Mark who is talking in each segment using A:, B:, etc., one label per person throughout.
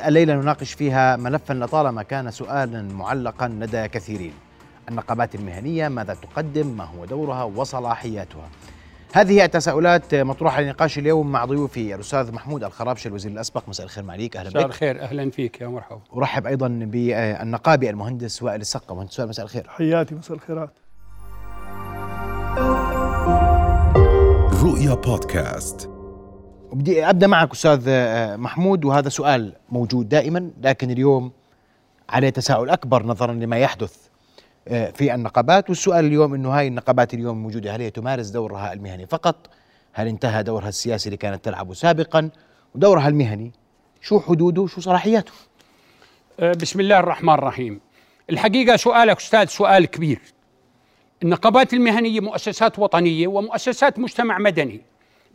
A: الليلة نناقش فيها ملفا لطالما كان سؤالا معلقا لدى كثيرين. النقابات المهنية ماذا تقدم؟ ما هو دورها؟ وصلاحياتها. هذه التساؤلات مطروحة لنقاش اليوم مع ضيوفي الأستاذ محمود الخرابش الوزير الأسبق. مساء الخير معليك أهلا بك.
B: مساء الخير. أهلا فيك. يا مرحبا.
A: أرحب أيضا بالنقابي المهندس وائل السقا. مهندس وائل مساء الخير.
C: حياتي. مساء الخيرات.
D: رؤيا بودكاست.
A: وبدي أبدأ معك أستاذ آه، محمود وهذا سؤال موجود دائما لكن اليوم عليه تساؤل أكبر نظرا لما يحدث آه، في النقابات والسؤال اليوم إنه هاي النقابات اليوم الموجوده هل هي تمارس دورها المهني فقط؟ هل انتهى دورها السياسي اللي كانت تلعبه سابقا؟ ودورها المهني شو حدوده وشو صلاحياته؟
B: أه، بسم الله الرحمن الرحيم الحقيقة سؤالك أستاذ سؤال كبير النقابات المهنية مؤسسات وطنية ومؤسسات مجتمع مدني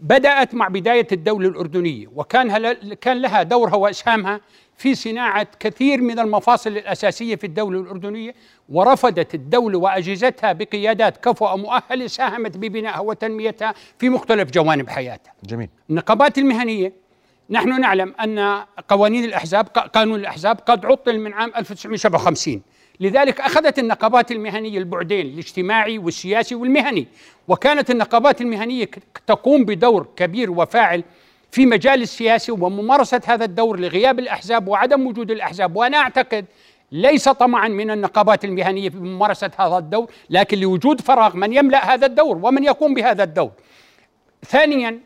B: بدأت مع بداية الدولة الأردنية وكان كان لها دورها وإسهامها في صناعة كثير من المفاصل الأساسية في الدولة الأردنية ورفضت الدولة وأجهزتها بقيادات كفؤة مؤهلة ساهمت ببنائها وتنميتها في مختلف جوانب حياتها.
A: جميل.
B: النقابات المهنية نحن نعلم أن قوانين الأحزاب قانون الأحزاب قد عطل من عام 1957 لذلك أخذت النقابات المهنية البعدين الاجتماعي والسياسي والمهني. وكانت النقابات المهنية تقوم بدور كبير وفاعل في مجال السياسي وممارسة هذا الدور لغياب الأحزاب وعدم وجود الأحزاب. وأنا أعتقد ليس طمعا من النقابات المهنية في ممارسة هذا الدور لكن لوجود فراغ من يملأ هذا الدور ومن يقوم بهذا الدور. ثانيا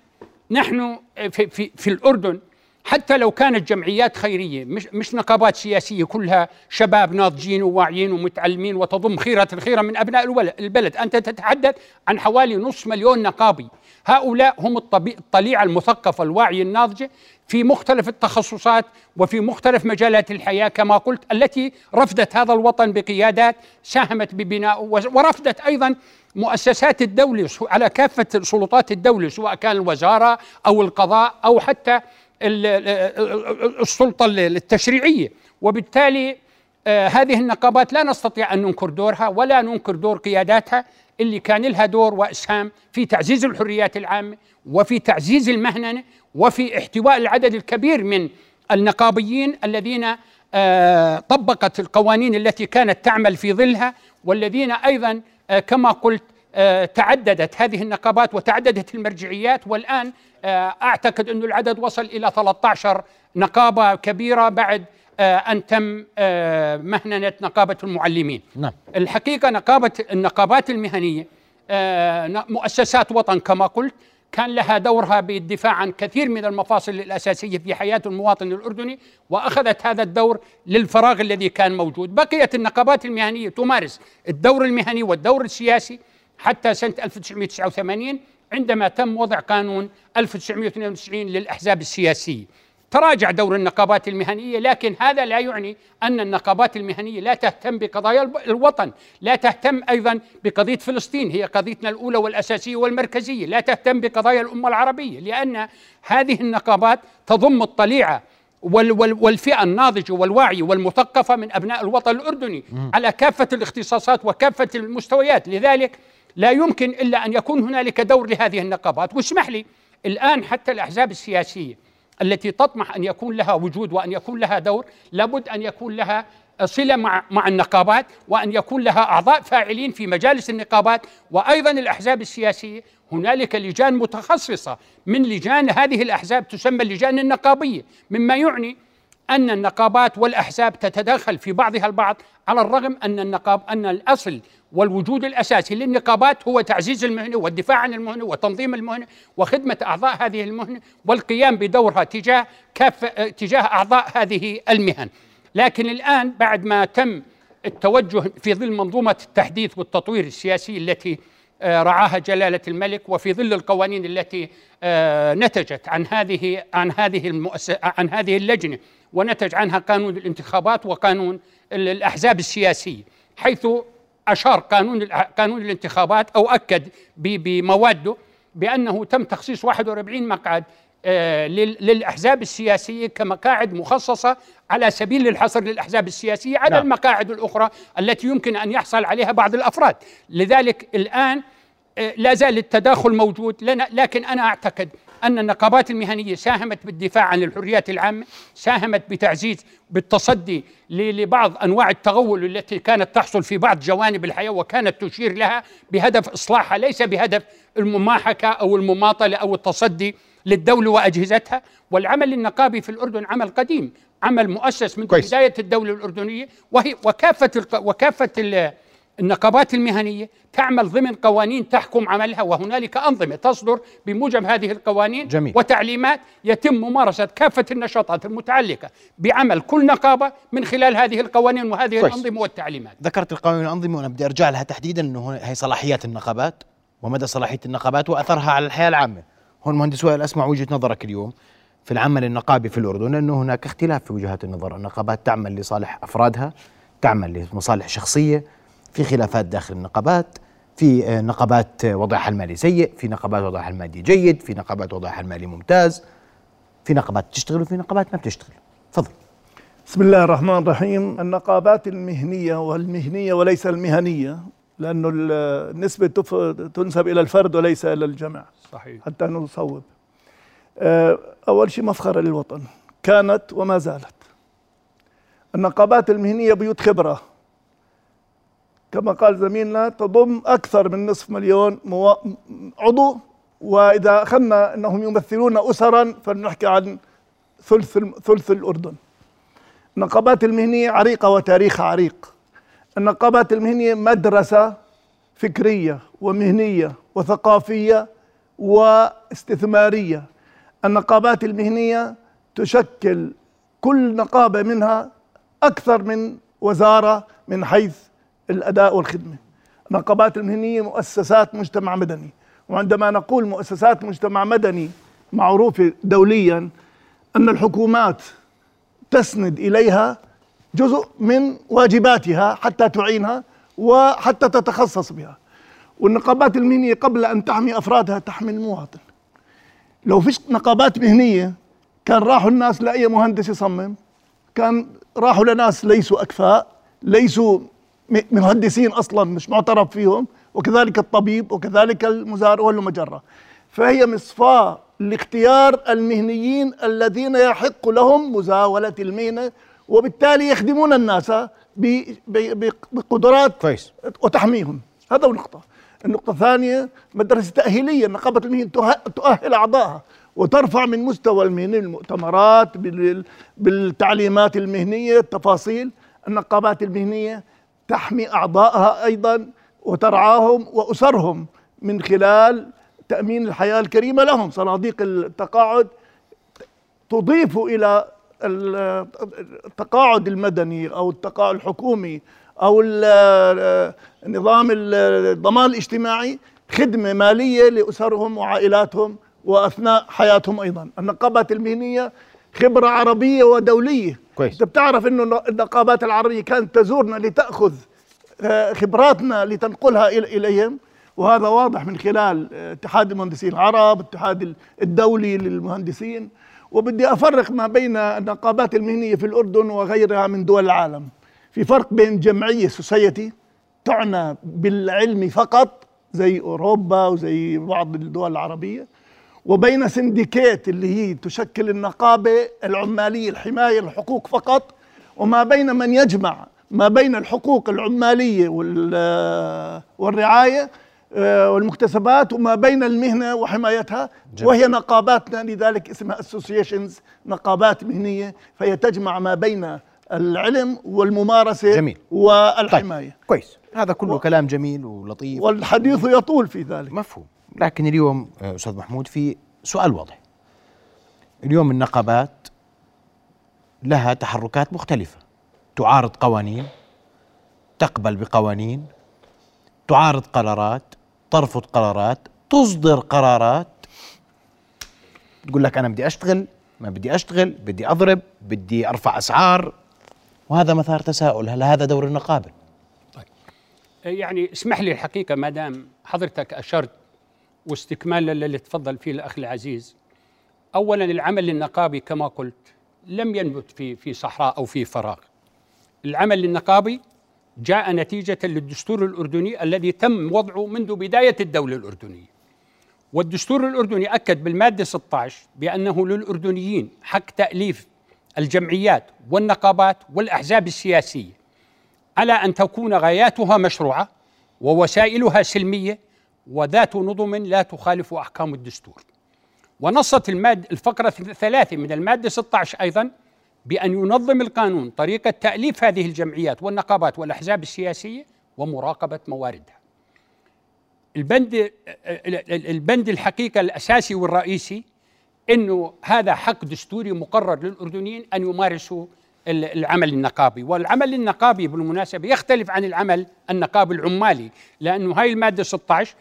B: نحن في, في, في الأردن حتى لو كانت جمعيات خيرية مش مش نقابات سياسية كلها شباب ناضجين وواعيين ومتعلمين وتضم خيرة الخيرة من أبناء البلد، أنت تتحدث عن حوالي نصف مليون نقابي، هؤلاء هم الطليعة المثقفة الواعيه الناضجة في مختلف التخصصات وفي مختلف مجالات الحياة كما قلت التي رفضت هذا الوطن بقيادات ساهمت ببنائه ورفضت أيضا مؤسسات الدولة على كافة سلطات الدولة سواء كان الوزارة أو القضاء أو حتى السلطة التشريعية. وبالتالي آه، هذه النقابات لا نستطيع أن ننكر دورها ولا ننكر دور قياداتها اللي كان لها دور وأسهام في تعزيز الحريات العامة وفي تعزيز المهنة وفي احتواء العدد الكبير من النقابيين الذين آه، طبقت القوانين التي كانت تعمل في ظلها والذين أيضا آه، كما قلت تعددت هذه النقابات وتعددت المرجعيات والآن آه، أعتقد انه العدد وصل إلى 13 نقابة كبيرة بعد آه، أن تم آه، مهننه نقابة المعلمين.
A: نعم.
B: الحقيقة نقابة النقابات المهنية مؤسسات وطن كما قلت كان لها دورها بالدفاع عن كثير من المفاصل الأساسية في حياة المواطن الأردني وأخذت هذا الدور للفراغ الذي كان موجود، بقيت النقابات المهنية تمارس الدور المهني والدور السياسي حتى سنة 1989 عندما تم وضع قانون 1992 للأحزاب السياسية. تراجع دور النقابات المهنية لكن هذا لا يعني أن النقابات المهنية لا تهتم بقضايا الوطن لا تهتم أيضا بقضية فلسطين هي قضيتنا الأولى والأساسية والمركزية. لا تهتم بقضايا الأمة العربية لأن هذه النقابات تضم الطليعة والفئة الناضجة والواعية والمثقفة من أبناء الوطن الأردني على كافة الاختصاصات وكافة المستويات. لذلك لا يمكن إلا أن يكون هنالك دور لهذه النقابات. واسمح لي الآن حتى الأحزاب السياسية التي تطمح أن يكون لها وجود وأن يكون لها دور لابد أن يكون لها صلة مع مع النقابات وأن يكون لها أعضاء فاعلين في مجالس النقابات. وأيضا الأحزاب السياسية هنالك لجان متخصصة من لجان هذه الأحزاب تسمى اللجان النقابية مما يعني أن النقابات والأحزاب تتداخل في بعضها البعض على الرغم أن النقاب أن الأصل والوجود الأساسي للنقابات هو تعزيز المهنة والدفاع عن المهنة وتنظيم المهنة وخدمة أعضاء هذه المهنة والقيام بدورها تجاه كافه تجاه أعضاء هذه المهن. لكن الآن بعد ما تم التوجه في ظل منظومة التحديث والتطوير السياسي التي آه، رعاها جلالة الملك وفي ظل القوانين التي آه، نتجت عن هذه عن هذه عن هذه اللجنة ونتج عنها قانون الانتخابات وقانون الأحزاب السياسية حيث أشار قانون قانون الانتخابات أو أكد بمواده بأنه تم تخصيص 41 مقعد آه، للأحزاب السياسية كمقاعد مخصصة على سبيل الحصر للأحزاب السياسية على نعم. المقاعد الأخرى التي يمكن أن يحصل عليها بعض الأفراد لذلك الآن آه، لا زال التداخل موجود لنا لكن أنا أعتقد أن النقابات المهنية ساهمت بالدفاع عن الحريات العامة ساهمت بتعزيز بالتصدي لبعض أنواع التغول التي كانت تحصل في بعض جوانب الحياة وكانت تشير لها بهدف إصلاحها ليس بهدف المماحكة أو المماطلة أو التصدي للدولة وأجهزتها. والعمل النقابي في الأردن عمل قديم عمل مؤسس من بداية الدولة الأردنية وهي وكافة وكافة النقابات المهنية تعمل ضمن قوانين تحكم عملها وهنالك أنظمة تصدر بموجب هذه القوانين
A: جميل.
B: وتعليمات يتم ممارسة كافة النشاطات المتعلقة بعمل كل نقابة من خلال هذه القوانين وهذه كويس. الأنظمة والتعليمات.
A: ذكرت القوانين والأنظمة وأنا بدي أرجع لها تحديدا إنه هي صلاحيات النقابات ومدى صلاحية النقابات وأثرها على الحياة العامة. هون مهندس وائل أسمع وجهة نظرك اليوم في العمل النقابي في الأردن إنه هناك اختلاف في وجهات النظر، النقابات تعمل لصالح أفرادها، تعمل لمصالح شخصية، في خلافات داخل النقابات في آه، نقابات وضعها المالي سيء في نقابات وضعها المادي جيد في نقابات وضعها المالي ممتاز في نقابات بتشتغل وفي نقابات ما بتشتغل. تفضل.
C: بسم الله الرحمن الرحيم. النقابات المهنية والمهنية وليس المهنية لأنه النسبة تنسب إلى الفرد وليس إلى الجمع.
B: صحيح.
C: حتى نصوب. آه، أول شيء مفخرة للوطن. كانت وما زالت. النقابات المهنية بيوت خبرة. كما قال زميلنا تضم أكثر من نصف مليون مو... عضو. وإذا أخذنا أنهم يمثلون أسرا فنحكي عن ثلث ثلث الأردن. النقابات المهنية عريقة وتاريخها عريق. النقابات المهنية مدرسة فكرية ومهنية وثقافية واستثمارية. النقابات المهنية تشكل كل نقابة منها أكثر من وزارة من حيث الأداء والخدمة. النقابات المهنية مؤسسات مجتمع مدني. وعندما نقول مؤسسات مجتمع مدني معروفة دوليا أن الحكومات تسند إليها جزء من واجباتها حتى تعينها وحتى تتخصص بها. والنقابات المهنية قبل أن تحمي أفرادها تحمي المواطن. لو فيش نقابات مهنية كان راحوا الناس لأي مهندس يصمم كان راحوا لناس ليسوا أكفاء ليسوا مهندسين أصلا مش معترف فيهم وكذلك الطبيب وكذلك المزارع والمجرة. فهي مصفاة لاختيار المهنيين الذين يحق لهم مزاولة المهنة وبالتالي يخدمون الناس بقدرات
A: كويس.
C: وتحميهم. هذا نقطة النقطة. الثانية مدرسة تأهيلية نقابة المهنة تؤهل أعضائها وترفع من مستوى المهنة المؤتمرات بالتعليمات المهنية التفاصيل النقابات المهنية. تحمي اعضائها أيضا وترعاهم وأسرهم من خلال تأمين الحياة الكريمة لهم. صناديق التقاعد تضيف إلى التقاعد المدني أو التقاعد الحكومي أو نظام الضمان الاجتماعي خدمة مالية لأسرهم وعائلاتهم وأثناء حياتهم أيضا. النقابات المهنية خبرة عربية ودولية.
A: كويس.
C: انت بتعرف إنه النقابات العربية كانت تزورنا لتأخذ آه، خبراتنا لتنقلها إليهم. وهذا واضح من خلال آه، اتحاد المهندسين العرب الاتحاد الدولي للمهندسين. وبدي أفرق ما بين النقابات المهنية في الأردن وغيرها من دول العالم. في فرق بين جمعية society تعنى بالعلم فقط زي أوروبا وزي بعض الدول العربية. وبين syndicate اللي هي تشكل النقابة العمالية الحماية للحقوق فقط وما بين من يجمع ما بين الحقوق العمالية والرعاية آه، والمكتسبات وما بين المهنة وحمايتها جميل. وهي نقاباتنا لذلك اسمها اسوسيشنز نقابات مهنية فهي تجمع ما بين العلم والممارسة
A: جميل.
C: والحماية طيب.
A: كويس هذا كله و... كلام جميل ولطيف.
C: والحديث يطول في ذلك.
A: مفهوم. لكن اليوم أستاذ محمود في سؤال واضح. اليوم النقابات لها تحركات مختلفة. تعارض قوانين تقبل بقوانين تعارض قرارات ترفض قرارات تصدر قرارات. تقول لك أنا بدي أشتغل ما بدي أشتغل بدي أضرب بدي أرفع أسعار. وهذا مثار تساؤل هل هذا دور النقابة؟
B: طيب يعني اسمح لي الحقيقة ما دام حضرتك أشرت واستكمالا للي تفضل فيه الأخ العزيز. اولا العمل النقابي كما قلت لم ينبت في في صحراء أو في فراغ. العمل النقابي جاء نتيجة للدستور الأردني الذي تم وضعه منذ بداية الدولة الأردنية. والدستور الأردني أكد بالمادة 16 بأنه للأردنيين حق تأليف الجمعيات والنقابات والأحزاب السياسية. على أن تكون غاياتها مشروعة ووسائلها سلمية وذات نظم لا تخالف أحكام الدستور. ونصت المادة الفقرة الثلاثة من المادة 16 أيضا بأن ينظم القانون طريقة تأليف هذه الجمعيات والنقابات والأحزاب السياسية ومراقبة مواردها. البند البند الحقيقة الأساسي والرئيسي أنه هذا حق دستوري مقرر للأردنيين أن يمارسوا العمل النقابي. والعمل النقابي بالمناسبة يختلف عن العمل النقابي العمالي لأنه هاي المادة 16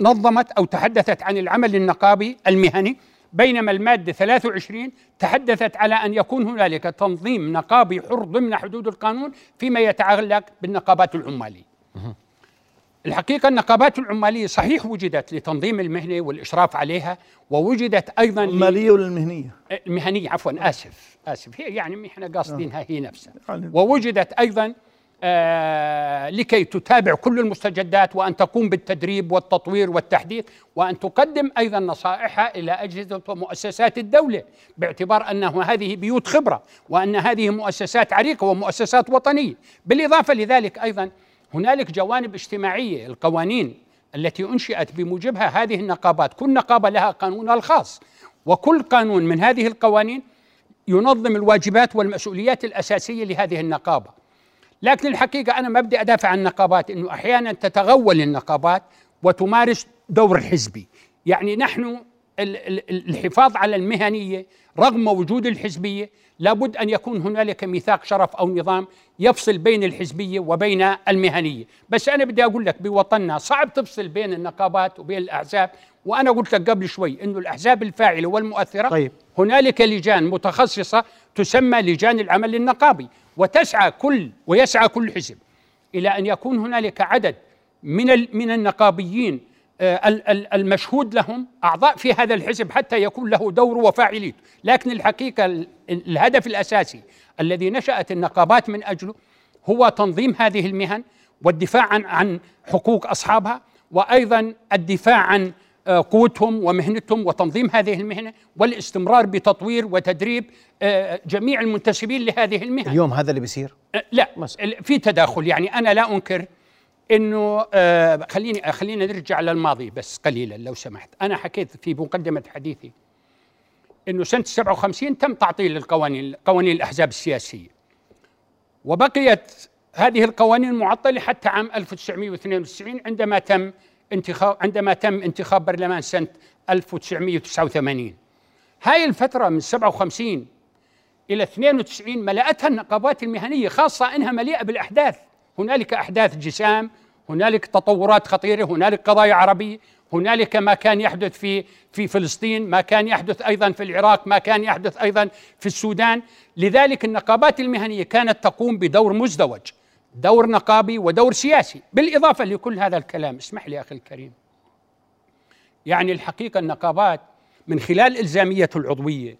B: نظمت أو تحدثت عن العمل النقابي المهني بينما المادة 23 تحدثت على أن يكون هنالك تنظيم نقابي حر ضمن حدود القانون فيما يتعلق بالنقابات العمالية. الحقيقة النقابات العمالية صحيح وجدت لتنظيم المهنة والإشراف عليها ووجدت أيضا
C: العمالية ولا المهنية؟
B: عفوا آسف آسف. هي يعني إحنا قاصدينها هي نفسها. يعني ووجدت أيضا آه لكي تتابع كل المستجدات وأن تقوم بالتدريب والتطوير والتحديث وأن تقدم أيضا نصائحها إلى أجهزة ومؤسسات الدولة باعتبار أنه هذه بيوت خبرة وأن هذه مؤسسات عريقة ومؤسسات وطنية. بالإضافة لذلك أيضا هنالك جوانب اجتماعية القوانين التي أنشئت بموجبها هذه النقابات كل نقابة لها قانونها الخاص. وكل قانون من هذه القوانين ينظم الواجبات والمسؤوليات الأساسية لهذه النقابة. لكن الحقيقة أنا ما بدي أدافع عن النقابات إنه أحيانا تتغول النقابات وتمارس دور الحزبي يعني نحن الحفاظ على المهنية رغم وجود الحزبية لابد أن يكون هنالك ميثاق شرف أو نظام يفصل بين الحزبية وبين المهنية، بس أنا بدي أقول لك بوطننا صعب تفصل بين النقابات وبين الأحزاب، وأنا قلت لك قبل شوي إنه الأحزاب الفاعلة والمؤثرة طيب. هنالك لجان متخصصة تسمى لجان العمل النقابي، وتسعى كل ويسعى كل حزب إلى أن يكون هنالك عدد من من النقابيين المشهود لهم أعضاء في هذا الحزب حتى يكون له دور وفاعليته، لكن الحقيقة الهدف الأساسي الذي نشأت النقابات من أجله هو تنظيم هذه المهن والدفاع عن عن حقوق أصحابها وأيضا الدفاع عن آه، قوتهم ومهنتهم وتنظيم هذه المهنة والاستمرار بتطوير وتدريب آه، جميع المنتسبين لهذه المهن.
A: اليوم هذا اللي بيصير؟
B: لا في تداخل يعني أنا لا أنكر إنه آه خليني خلينا نرجع للماضي بس قليلا لو سمحت. أنا حكيت في مقدمة حديثي إنه سنة 57 تم تعطيل القوانين قوانين الأحزاب السياسية. وبقيت هذه القوانين معطلة حتى عام 1992 عندما تم انتخاب عندما تم انتخاب برلمان سنة 1989 هاي الفترة من 57 إلى 92 ملأتها النقابات المهنية خاصة إنها مليئة بالأحداث. هنالك أحداث جسام هنالك تطورات خطيرة هنالك قضايا عربية هنالك ما كان يحدث في في فلسطين ما كان يحدث أيضا في العراق ما كان يحدث أيضا في السودان. لذلك النقابات المهنية كانت تقوم بدور مزدوج دور نقابي ودور سياسي بالإضافة لكل هذا الكلام. اسمح لي أخي الكريم. يعني الحقيقة النقابات من خلال إلزامية العضوية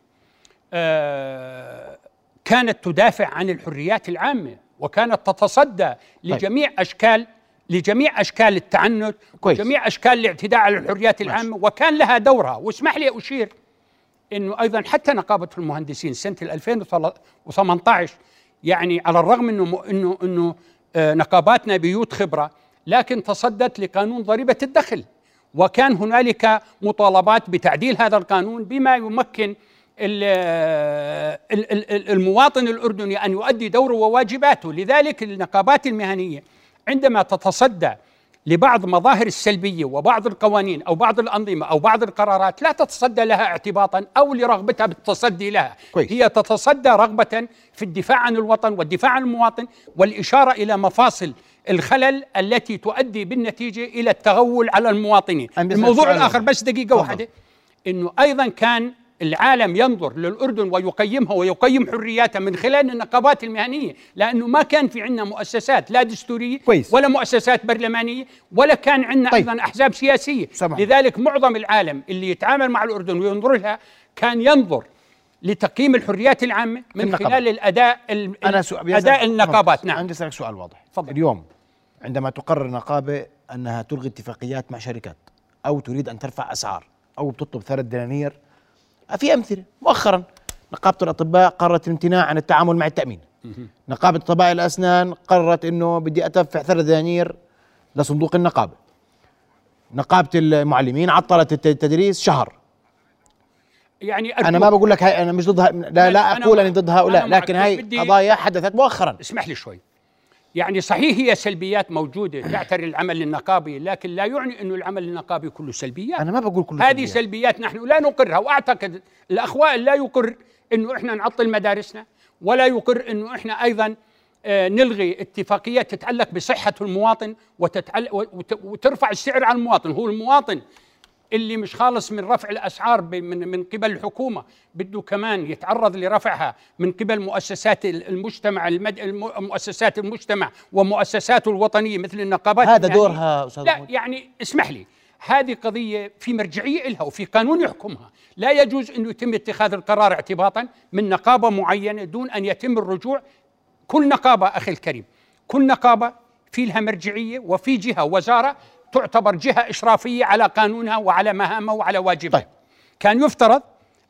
B: آه كانت تدافع عن الحريات العامة. وكانت تتصدى لجميع اشكال لجميع أشكال التعنت كويس. جميع أشكال الاعتداء على الحريات العامة. وكان لها دورها واسمح لي أشير إنه أيضا حتى نقابة المهندسين سنة 2018 يعني على الرغم إنه انه إنه آه، نقاباتنا بيوت خبرة لكن تصدت لقانون ضريبة الدخل وكان هنالك مطالبات بتعديل هذا القانون بما يمكن المواطن الأردني أن يؤدي دوره وواجباته. لذلك النقابات المهنية عندما تتصدى لبعض مظاهر السلبية وبعض القوانين أو بعض الأنظمة أو بعض القرارات لا تتصدى لها اعتباطا أو لرغبتها بالتصدي لها. كويس. هي تتصدى رغبة في الدفاع عن الوطن والدفاع عن المواطن والإشارة إلى مفاصل الخلل التي تؤدي بالنتيجة إلى التغول على المواطنين. الموضوع الآخر بس دقيقة واحدة. إنه أيضا كان العالم ينظر للأردن ويقيمها ويقيم حرياتها من خلال النقابات المهنية لأنه ما كان في عندنا مؤسسات لا دستورية كويس. ولا مؤسسات برلمانية ولا كان عندنا طيب. أيضا أحزاب سياسية سمع. لذلك معظم العالم اللي يتعامل مع الأردن وينظر لها كان ينظر لتقييم الحريات العامة من النقابة. خلال الأداء أنا سؤال أداء النقابات
A: نعم عندي سؤال واضح فضل. اليوم عندما تقرر نقابة أنها تلغي اتفاقيات مع شركات أو تريد أن ترفع أسعار أو بتطلب ثلاث دنانير في أمثلة. مؤخرا نقابة الأطباء قررت الامتناع عن التعامل مع التأمين. نقابة طباء الأسنان قررت إنه بدي ادفع ثلاث دنانير لصندوق النقابة. نقابة المعلمين عطلت التدريس شهر.
B: يعني
A: أنا ما بقول لك هاي أنا مش ضدها لا لا أقول أني ضد هؤلاء لكن هاي قضايا حدثت مؤخرا.
B: اسمح لي شوي. يعني صحيح هي سلبيات موجودة تعتري العمل النقابي لكن لا يعني أنه العمل النقابي كله سلبيات
A: أنا ما بقول كله
B: هذه سلبيات. سلبيات نحن لا نقرها وأعتقد الأخوة لا يقر أنه إحنا نعطل مدارسنا ولا يقر أنه إحنا أيضا آه، نلغي اتفاقيات تتعلق بصحة المواطن وترفع السعر على المواطن هو المواطن اللي مش خالص من رفع الأسعار من من قبل الحكومة بده كمان يتعرض لرفعها من قبل مؤسسات المجتمع المد... مؤسسات المجتمع ومؤسساته الوطنية مثل النقابات.
A: هذا دورها
B: أستاذ لا يعني اسمح لي هذه قضية في مرجعية لها وفي قانون يحكمها. لا يجوز أنه يتم اتخاذ القرار اعتباطا من نقابة معينة دون أن يتم الرجوع. كل نقابة أخي الكريم كل نقابة في لها مرجعية وفي جهة وزارة تعتبر جهة إشرافية على قانونها وعلى مهامها وعلى واجبها طيب. كان يفترض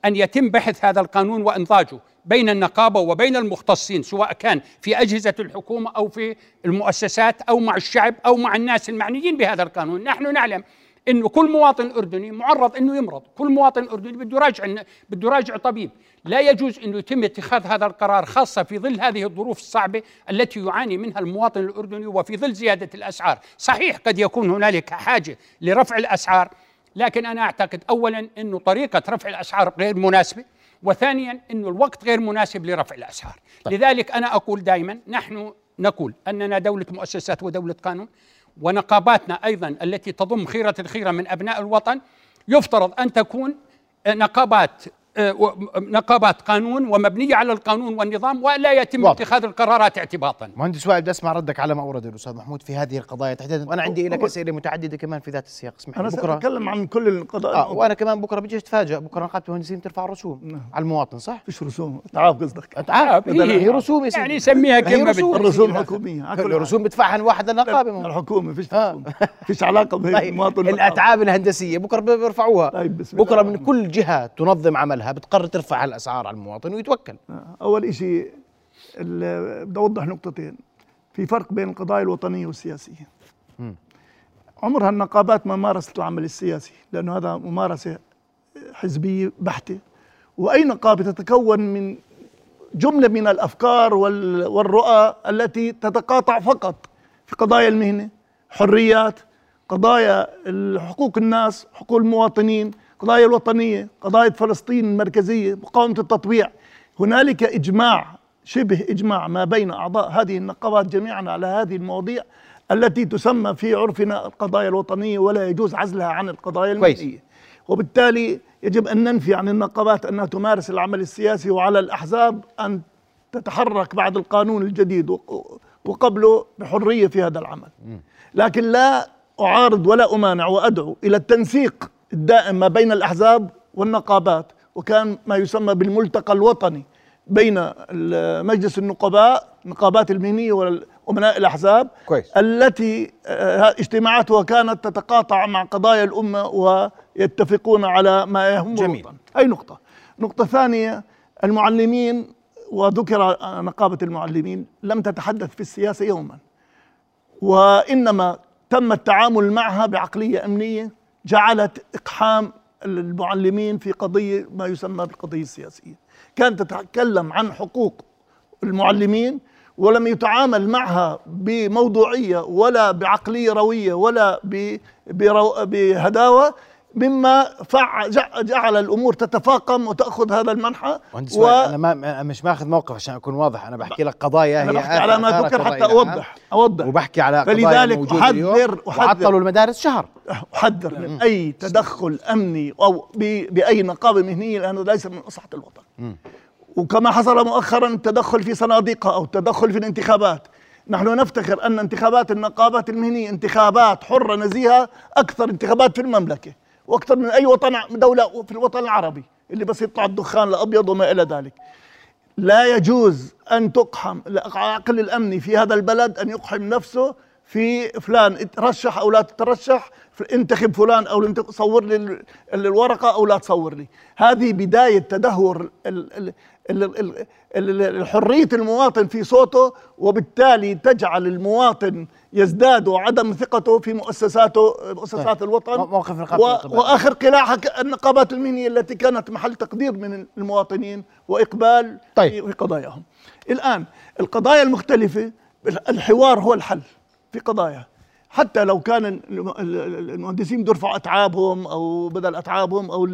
B: أن يتم بحث هذا القانون وإنضاجه بين النقابة وبين المختصين سواء كان في أجهزة الحكومة أو في المؤسسات أو مع الشعب أو مع الناس المعنيين بهذا القانون نحن نعلم إنه كل مواطن أردني معرض إنه يمرض، كل مواطن أردني بده يراجع بده يراجع طبيب، لا يجوز إنه يتم اتخاذ هذا القرار خاصة في ظل هذه الظروف الصعبة التي يعاني منها المواطن الأردني وفي ظل زيادة الأسعار، صحيح قد يكون هنالك حاجة لرفع الأسعار، لكن أنا أعتقد اولا إنه طريقة رفع الأسعار غير مناسبة، وثانيا إنه الوقت غير مناسب لرفع الأسعار، طيب. لذلك أنا أقول دائما نحن نقول أننا دولة مؤسسات ودولة قانون ونقاباتنا أيضا التي تضم خيرة الخيرة من أبناء الوطن يفترض أن تكون نقابات نقابات قانون ومبنية على القانون والنظام ولا يتم واضح. اتخاذ القرارات اعتباطا.
A: مهندس وائل بدي أسمع ردك على ما أورد الأستاذ محمود في هذه القضايا تحديدا. وأنا عندي لك اسئله متعددة كمان في ذات السياق.
C: اسمح أنا بكره اتكلم عن كل القضايا.
A: آه وأنا كمان بكرة بيجي اتفاجئ بكرة نقابة المهندسين ترفع رسوم نعم. على المواطن صح؟
C: فيش رسوم. اتعاب قصدك.
A: اتعاب هي, هي رسوم
B: يا يعني سميها كلمة
C: رسوم الرسوم حكومية.
A: الرسوم بدفعها الواحد للنقابه
C: الحكومة فيش آه. فيش علاقة
A: بالمواطن طيب، الأتعاب الهندسية بكرة بيرفعوها. طيب بكرة من كل جهة تنظم عملها. بتقرر ترفع الأسعار على المواطن ويتوكل.
C: آه، أول شيء بدي أوضح نقطتين. في فرق بين القضايا الوطنية والسياسية. عمرها النقابات ما مارست العمل السياسي لأنه هذا ممارسة حزبية بحتة. وأي نقابة تتكون من جملة من الأفكار والرؤى التي تتقاطع فقط في قضايا المهنة حريات قضايا حقوق الناس حقوق المواطنين. قضايا الوطنية قضايا فلسطين المركزية مقاومة التطبيع. هنالك إجماع شبه إجماع ما بين أعضاء هذه النقابات جميعا على هذه المواضيع التي تسمى في عرفنا القضايا الوطنية ولا يجوز عزلها عن القضايا المدنية وبالتالي يجب أن ننفي عن النقابات أنها تمارس العمل السياسي وعلى الأحزاب أن تتحرك بعد القانون الجديد وقبله بحرية في هذا العمل. لكن لا أعارض ولا أمانع وأدعو إلى التنسيق الدائم ما بين الأحزاب والنقابات وكان ما يسمى بالملتقى الوطني بين مجلس النقباء النقابات المهنية وأمناء الأحزاب كويس. التي آه، اجتماعاتها كانت تتقاطع مع قضايا الأمة ويتفقون على ما يهم جميل. الوطن أي نقطة نقطة ثانية المعلمين وذكر نقابة المعلمين لم تتحدث في السياسة يوما وإنما تم التعامل معها بعقلية أمنية جعلت إقحام المعلمين في قضية ما يسمى بالقضية السياسية. كانت تتكلم عن حقوق المعلمين ولم يتعامل معها بموضوعية ولا بعقلية روية ولا بهداوة. مما جعل الأمور تتفاقم وتأخذ هذا المنحى
A: و... أنا ما مش ماخذ موقف عشان أكون واضح أنا بحكي لك قضايا
C: أنا بحكي على ما ذكر حتى أوضح أوضح.
A: وبحكي على قضايا فلذلك أحذر وعطلوا المدارس شهر.
C: أحذر من أي تدخل أمني أو بأي نقابه مهنيه لأنه ليس من مصلحه الوطن. م. وكما حصل مؤخرا التدخل في صناديقها أو التدخل في الانتخابات. نحن نفتخر أن انتخابات النقابات المهنية انتخابات حرة نزيهة أكثر انتخابات في المملكة. وأكثر من أي وطن دولة في الوطن العربي اللي بس يطلع الدخان الأبيض وما إلى ذلك. لا يجوز أن تقحم العقل الأمني في هذا البلد أن يقحم نفسه في فلان ترشح أو لا تترشح انتخب فلان أو صور لي ال- ال- الورقة أو لا تصور لي. هذه بداية تدهور حريه المواطن في صوته وبالتالي تجعل المواطن يزداد عدم ثقته في مؤسساته مؤسسات
A: طيب.
C: الوطن
A: مو- موقف
C: و-. وآخر قلاعها ك- النقابات المهنية التي كانت محل تقدير من المواطنين وإقبال
A: طيب.
C: في- في قضاياهم. الآن القضايا المختلفة الحوار هو الحل في قضايا حتى لو كان الم- ال- المهندسين بده يرفعوا أتعابهم أو بدل أتعابهم أو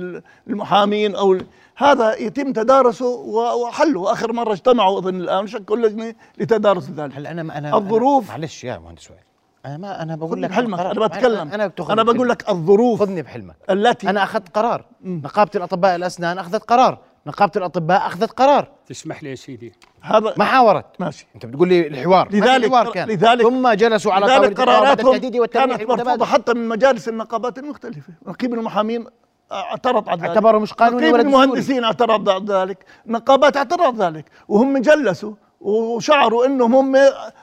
C: المحامين أو هذا يتم تدارسه وحله. آخر مرة اجتمعوا أظن الآن شكلوا لجنه لتدارس ذلك.
A: هلا أنا أنا
C: الظروف-
A: أنا معلش يا مهندس وائل. أنا ما أنا بقول لك
C: بحلمك. أنا بتكلم.
A: أنا
C: أنا بقول. لك الظروف
A: خذني بحلمك.
C: التي
A: أنا أخذت قرار. نقابة الأطباء الأسنان أخذت قرار. نقابة الأطباء أخذت قرار.
B: تسمح لي يا سيدي.
C: هذا
A: ما حاورت.
C: ماشي.
A: أنت بتقول لي الحوار.
C: لذلك-
A: حوار كان.
C: لذلك-
A: ثم جلسوا على
C: لذلك
A: الحوار
C: قراراتهم كانت
A: مرفوضة
C: حتى من مجالس النقابات المختلفة. نقيب المحامين اعترض على ذلك.
A: اعتبروا مش قانوني ولا.
C: المهندسين اعترض على ذلك. النقابات اعترض ذلك. وهم جلسوا وشعروا إنهم هم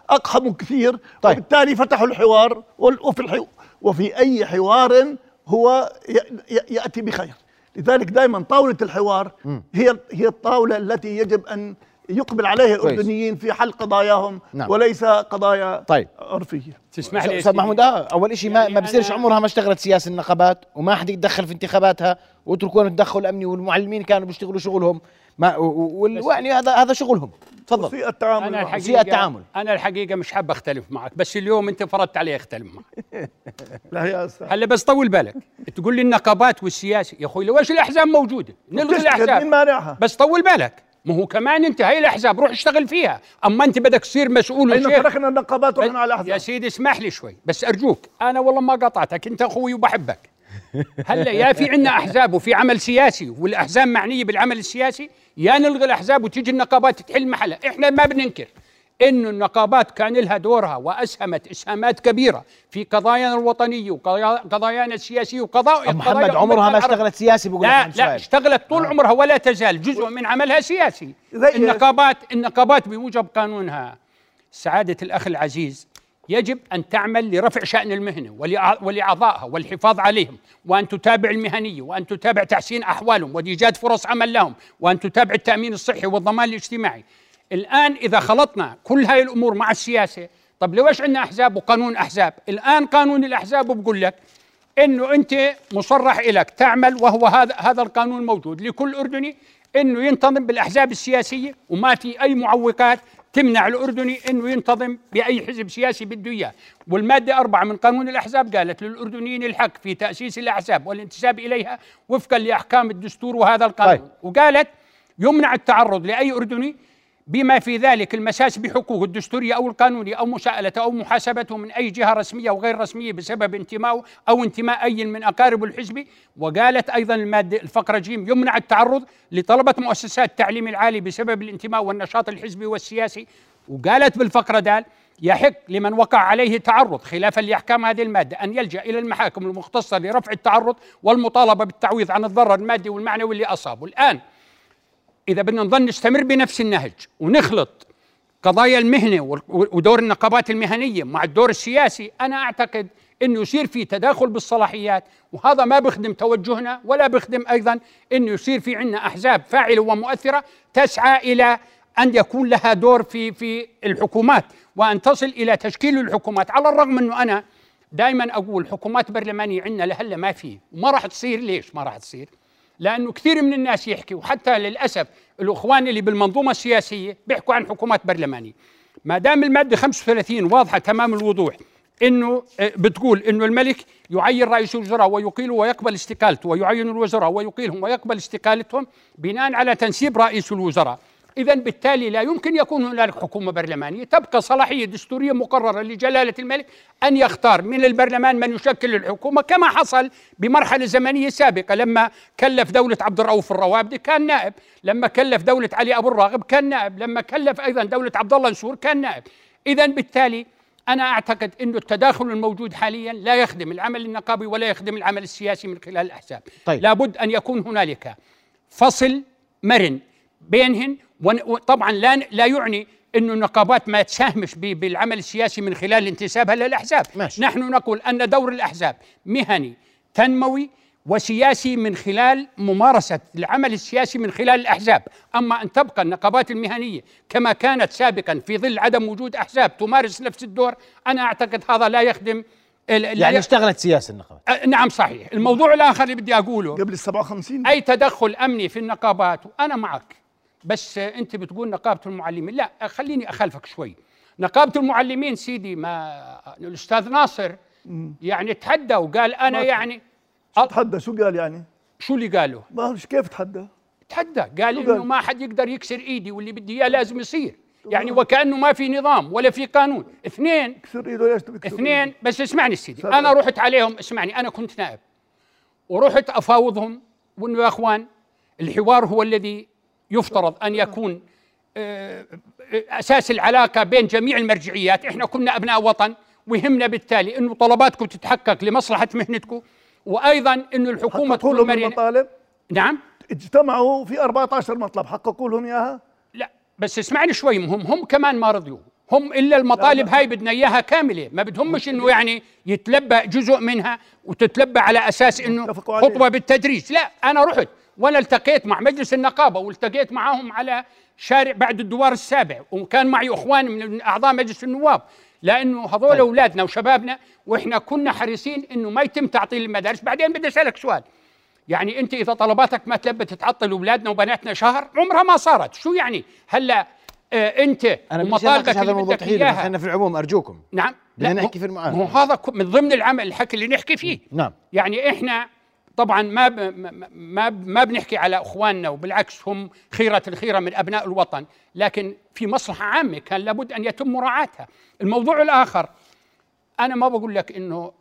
C: اقحموا كثير.
A: طيب.
C: وبالتالي فتحوا الحوار. وفي الحو وفي أي حوار هو ي- ي- يأتي بخير. لذلك دائما طاولة الحوار هي هي الطاولة التي يجب أن يقبل عليها
A: كويس.
C: الاردنيين في حل قضاياهم
A: نعم.
C: وليس قضايا
A: طيب.
C: عرفية
B: تسمح لي أستاذ.
A: محمود آه أول شيء ما
B: يعني
A: ما بصيرش
B: أنا-
A: عمرها ما اشتغلت سياسة النقابات وما حد يتدخل في انتخاباتها واتركونا التدخل الأمني والمعلمين كانوا بيشتغلوا شغلهم ما و- و- وال- يعني هذا هذا شغلهم تفضل
C: وسيء التعامل
A: أنا
B: الحقيقة
A: التعامل.
B: أنا الحقيقة مش حاب أختلف معك بس اليوم أنت فرضت علي أختلف معك
C: لا يا أستاذ
B: هلا بس طول بالك تقول لي النقابات والسياسي يا أخوي لو إيش الأحزاب موجودة نلغي
C: بتشتغل، مين
B: الاحزاب
C: مانعها؟
B: بس طول بالك ما هو كمان انت هاي الأحزاب روح اشتغل فيها. أما انت بدك تصير مسؤول وشيخ
C: تركنا النقابات ورحنا على
B: يا
C: الاحزاب
B: سيدي اسمح لي شوي بس أرجوك أنا والله ما قاطعتك أنت أخوي وبحبك. هلأ يا في عندنا أحزاب وفي عمل سياسي والأحزاب معنية بالعمل السياسي يا نلغي الأحزاب وتيجي النقابات تحل محلها. إحنا ما بننكر. انه النقابات كان لها دورها وأسهمت إسهامات كبيرة في قضايانا الوطنيه وقضايانا السياسيه وقضايا
A: أم محمد عمرها ما. اشتغلت سياسي؟ بقول
B: لا لا. اشتغلت طول عمرها ولا تزال. جزء من عملها سياسي. النقابات النقابات بموجب قانونها سعادة الأخ العزيز يجب أن تعمل لرفع شأن المهنة ولأع- ولأعضائها والحفاظ عليهم وأن تتابع المهنية وأن تتابع تحسين أحوالهم وإيجاد فرص عمل لهم وأن تتابع التأمين الصحي والضمان الاجتماعي. الآن إذا خلطنا كل هاي الأمور مع السياسة طب ليش عندنا أحزاب وقانون أحزاب؟ الآن قانون الأحزاب بقول لك إنه أنت مصرح لك تعمل وهو هذا هذا القانون موجود لكل أردني إنه ينتظم بالأحزاب السياسية وما في أي معوقات تمنع الأردني إنه ينتظم بأي حزب سياسي بده إياه، والمادة أربعة من قانون الأحزاب قالت للأردنيين الحق في تأسيس الأحزاب والانتساب إليها وفقا لأحكام الدستور وهذا القانون،
A: طيب.
B: وقالت يمنع التعرض لأي أردني بما في ذلك المساس بحقوقه الدستورية أو القانونية أو مساءلته أو محاسبته من أي جهة رسمية أو غير رسمية بسبب انتمائه أو انتماء أي من أقاربه الحزبي وقالت أيضا المادة الفقرة جيم يمنع التعرض لطلبة مؤسسات التعليم العالي بسبب الانتماء والنشاط الحزبي والسياسي. وقالت بالفقرة دال يحق لمن وقع عليه تعرض خلافا لأحكام هذه المادة أن يلجأ إلى المحاكم المختصة لرفع التعرض والمطالبة بالتعويض عن الضرر المادي والمعنوي اللي أصابه، الآن إذا بدنا نظل نستمر بنفس النهج ونخلط قضايا المهنة ودور النقابات المهنية مع الدور السياسي أنا أعتقد إنه يصير في تداخل بالصلاحيات وهذا ما بيخدم توجهنا ولا بيخدم أيضا إنه يصير في عندنا أحزاب فاعلة ومؤثرة تسعى إلى أن يكون لها دور في في الحكومات وأن تصل إلى تشكيل الحكومات على الرغم إنه أنا دائما أقول حكومات برلمانية عندنا لهلأ ما في وما راح تصير ليش ما راح تصير؟ لأنه كثير من الناس يحكي وحتى للأسف الإخوان اللي بالمنظومة السياسية بيحكوا عن حكومات برلمانية. ما دام المادة 35 واضحة تمام الوضوح إنه آه، بتقول إنه الملك يعين رئيس الوزراء ويقيله ويقبل استقالته ويعين الوزراء ويقيلهم ويقبل استقالتهم بناء على تنسيب رئيس الوزراء. اذا بالتالي لا يمكن يكون هنالك حكومة برلمانية. تبقى صلاحية دستورية مقررة لجلالة الملك أن يختار من البرلمان من يشكل الحكومة كما حصل بمرحلة زمنية سابقة لما كلف دولة عبد الرؤوف الروابدي كان نائب لما كلف دولة علي أبو الراغب كان نائب لما كلف أيضا دولة عبد الله نسور كان نائب. اذا بالتالي أنا أعتقد إنه التداخل الموجود حاليا لا يخدم العمل النقابي ولا يخدم العمل السياسي من خلال الأحزاب.
A: طيب.
B: لابد أن يكون هنالك فصل مرن بينهن وطبعا لا لا يعني إنه النقابات ما تساهمش بالعمل السياسي من خلال انتسابها للأحزاب.
A: ماشي.
B: نحن نقول أن دور الأحزاب مهني تنموي وسياسي من خلال ممارسة العمل السياسي من خلال الأحزاب. أما أن تبقى النقابات المهنية كما كانت سابقا في ظل عدم وجود أحزاب تمارس نفس الدور أنا أعتقد هذا لا يخدم
A: يعني اشتغلت سياسة النقابات.
B: أه، نعم صحيح. الموضوع الآخر اللي بدي أقوله.
C: قبل ال 57
B: أي تدخل أمني في النقابات وأنا معك. بس انت بتقول نقابة المعلمين. لا خليني اخالفك شوي. نقابة المعلمين سيدي ما الأستاذ ناصر يعني تحدى وقال
C: أنا
B: يعني
C: شو تحدى؟ شو قال يعني؟
B: شو اللي قاله؟
C: ما بعرفش كيف تحدى؟
B: تحدى. قال
C: إنه؟
B: ما حد يقدر يكسر إيدي واللي بدي إياه لازم يصير. يعني وكأنه ما في نظام ولا في قانون. اثنين
C: كسر إيده ليش
B: اثنين؟ بس اسمعني سيدي.
C: سبب.
B: أنا رحت عليهم اسمعني أنا كنت نائب. ورحت أفاوضهم. وإنه يا أخوان الحوار هو الذي يفترض أن يكون آه، أساس العلاقة بين جميع المرجعيات. إحنا كنا أبناء وطن ويهمنا بالتالي إنه طلباتكم تتحقق لمصلحة مهنتكم. وأيضا إنه الحكومة
C: حققوا
B: تكون
C: لهم المطالب؟
B: نعم؟
C: اجتمعوا في 14 مطلب حققوا لهم إياها؟
B: لا بس اسمعني شوي هم هم كمان ما رضيوا. هم إلا المطالب. هاي بدنا إياها كاملة. ما بدهمش إنه يعني يتلبى جزء منها وتتلبى على
C: أساس إنه.
B: خطوة بالتدريج. لا أنا رحت. وأنا التقيت مع مجلس النقابة والتقيت معهم على شارع بعد الدوار السابع وكان معي إخوان من أعضاء مجلس النواب. لأنه هذول
A: طيب.
B: أولادنا وشبابنا وإحنا كنا حريصين إنه ما يتم تعطيل المدارس. بعدين بدي أسألك سؤال. يعني أنت إذا طلباتك ما تلبت تعطل أولادنا وبناتنا شهر عمرها ما صارت. شو يعني؟ هلأ آه
A: أنت أنا
B: ومطالبك
A: اناقش هذا الموضوع تحديدا خلينا في العموم أرجوكم.
B: نعم.
A: بدنا
B: لا،
A: نحكي في المعارضة.
B: هو هذا من ضمن العمل الحكي اللي نحكي فيه.
A: نعم.
B: يعني إحنا طبعا ما ب ما- ما ما بنحكي على إخواننا وبالعكس هم خيرة الخيرة من أبناء الوطن. لكن في مصلحة عامة كان لابد أن يتم مراعاتها. الموضوع الآخر أنا ما بقول لك إنه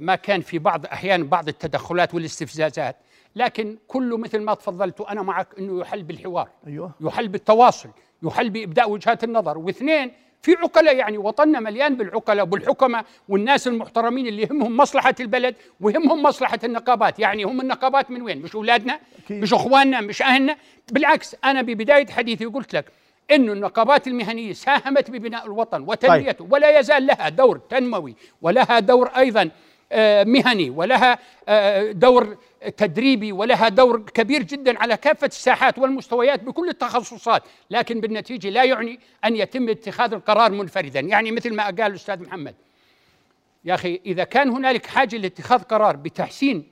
B: ما كان في بعض احيان بعض التدخلات والاستفزازات لكن كله مثل ما تفضلت أنا معك إنه يحل بالحوار
C: أيوه.
B: يحل بالتواصل يحل بإبداء وجهات النظر. واثنين في عقلاء يعني وطننا مليان بالعقلاء وبالحكماء والناس المحترمين اللي يهمهم مصلحة البلد ويهمهم مصلحة النقابات. يعني هم النقابات من وين؟ مش أولادنا
C: أكيد.
B: مش إخواننا مش أهلنا. بالعكس أنا ببداية حديثي قلت لك إنه النقابات المهنية ساهمت ببناء الوطن وتنميته ولا يزال لها دور تنموي ولها دور أيضا آه، مهني ولها آه، دور تدريبي ولها دور كبير جدا على كافة الساحات والمستويات بكل التخصصات لكن بالنتيجة لا يعني أن يتم اتخاذ القرار منفردا. يعني مثل ما قال الأستاذ محمد يا أخي إذا كان هنالك حاجة لاتخاذ قرار بتحسين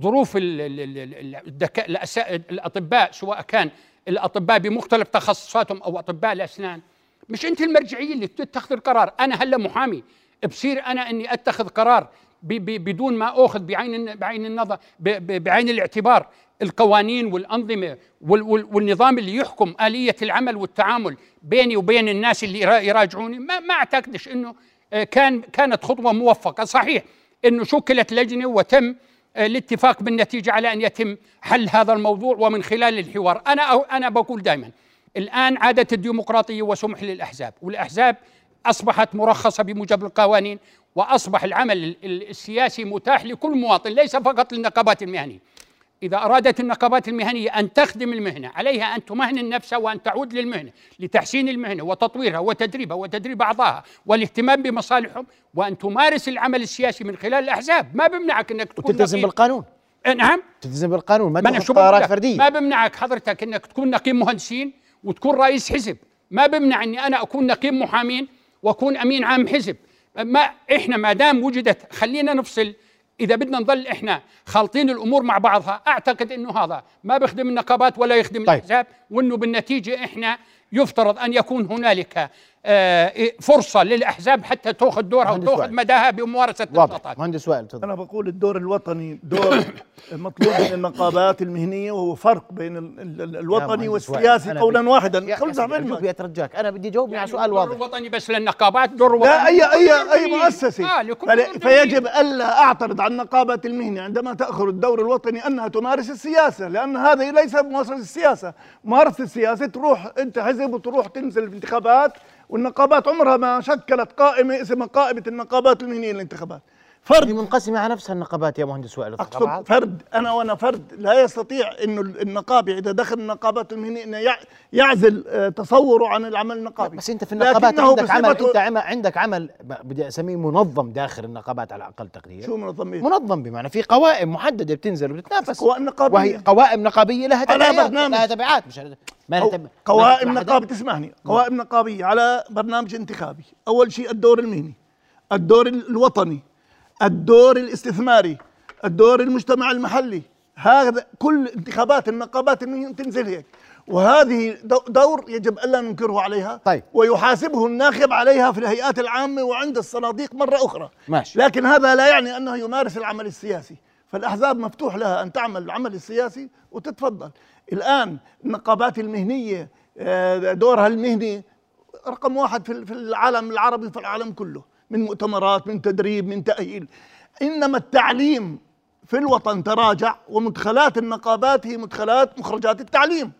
B: ظروف ال- ال- ال- ال- الدكا- الأسا- الأطباء سواء كان الأطباء بمختلف تخصصاتهم أو أطباء الأسنان مش أنت المرجعية اللي تتخذ القرار. أنا هلأ محامي بصير أنا أني أتخذ قرار بدون ما أخذ بعين بعين النظر بعين الاعتبار. القوانين والأنظمة وال- وال- والنظام اللي يحكم آلية العمل والتعامل بيني وبين الناس اللي يرا- يراجعوني ما ما أعتقدش إنه آه، كان كانت خطوة موفقة. صحيح إنه شكلت لجنة وتم آه، الاتفاق بالنتيجة على أن يتم حل هذا الموضوع ومن خلال الحوار. أنا أنا بقول دائما الآن عادت الديمقراطية وسمح للأحزاب والأحزاب أصبحت مرخصة بموجب القوانين وأصبح العمل ال- ال- السياسي متاح لكل مواطن ليس فقط للنقابات المهنية. إذا أرادت النقابات المهنية أن تخدم المهنة عليها أن تمهن النفس وأن تعود للمهنة لتحسين المهنة وتطويرها وتدريبها وتدريب أعضائها والاهتمام بمصالحهم وأن تمارس العمل السياسي من خلال الأحزاب. ما بمنعك أنك تكون
A: وتلتزم. بالقانون.
B: آه، نعم.
A: تلتزم بالقانون ما
B: أنا تأخذ بقول
A: قرارات
B: لك؟
A: فردية.
B: ما بمنعك حضرتك أنك تكون نقيب مهندسين وتكون رئيس حزب. ما بمنع اني أنا أكون نقيب محامين وأكون أمين عام حزب. ما إحنا ما دام وجدت خلينا نفصل إذا بدنا نظل إحنا خالطين الأمور مع بعضها أعتقد إنه هذا ما بيخدم النقابات ولا يخدم
A: طيب.
B: الأحزاب وإنه بالنتيجة إحنا يفترض أن يكون هنالك فرصة للأحزاب حتى تأخذ دورها
A: وتأخذ.
B: مداها بممارسة
A: واضح.
B: نشاطات
A: مهندس وائل تفضل.
C: أنا بقول الدور الوطني دور مطلوب من النقابات المهنية وهو فرق بين ال- ال- ال- الوطني والسياسي قولا واحدا. خلص
A: أرجوك بيترجاك أنا بدي جاوبني على
B: يعني
A: سؤال
B: دور
A: واضح.
B: وطني بس للنقابات دور وطني
C: لا اي اي
B: أي.
C: مؤسسة.
B: آه.
C: فيجب ألا أعترض على النقابه المهنية عندما تأخذ الدور الوطني أنها تمارس السياسة لأن هذا ليس ممارسة السياسة. ممارسة السياسة تروح أنت حزب وتروح تنزل في انتخابات والنقابات عمرها ما شكلت قائمة اسمها قائمة النقابات المهنية للانتخابات. فرد.
A: منقسمة على نفسها النقابات يا مهندس وائل النقابات.
C: فرد. أنا وأنا فرد. لا يستطيع إنه النقابي إذا دخل النقابات المهنيه إنه يع- يعزل آه، تصوره عن العمل النقابي.
A: بس أنت في النقابات عندك عمل عم- عندك عمل بدي أسميه منظم داخل النقابات على أقل تقدير
C: شو منظم إيه؟
A: منظم بمعنى في قوائم محددة بتنزل وبتتنافس.
C: قوائم نقابية.
A: وهي قوائم نقابية لها تبعات. لها تبعات. مش ما تب-
C: قوائم نقابة تسمعني. قوائم نقابية على برنامج انتخابي. أول شيء الدور المهني الدور الوطني الدور الاستثماري الدور المجتمع المحلي هذا كل انتخابات النقابات تنزل هيك. وهذه دو- دور يجب ألا ننكره عليها
A: طيب.
C: ويحاسبه الناخب عليها في الهيئات العامة وعند الصناديق مرة أخرى.
A: ماشي.
C: لكن هذا لا يعني أنه يمارس العمل السياسي. فالأحزاب مفتوح لها أن تعمل العمل السياسي وتتفضل. الآن النقابات المهنية آه، دورها المهني رقم واحد في في العالم العربي وفي العالم كله. من مؤتمرات من تدريب من تأهيل إنما التعليم في الوطن تراجع ومدخلات النقابات هي مدخلات مخرجات التعليم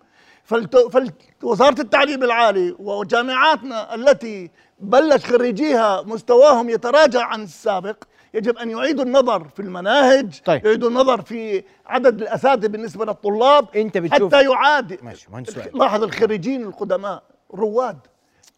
C: فوزارة التعليم العالي وجامعاتنا التي بلش خريجيها مستواهم يتراجع عن السابق يجب أن يعيدوا النظر في المناهج
A: طيب.
C: يعيدوا النظر في عدد الأساتذة بالنسبة للطلاب
A: أنت بتشوف-
C: حتى يعاد
A: ماشي،.
C: لاحظ الخريجين القدماء رواد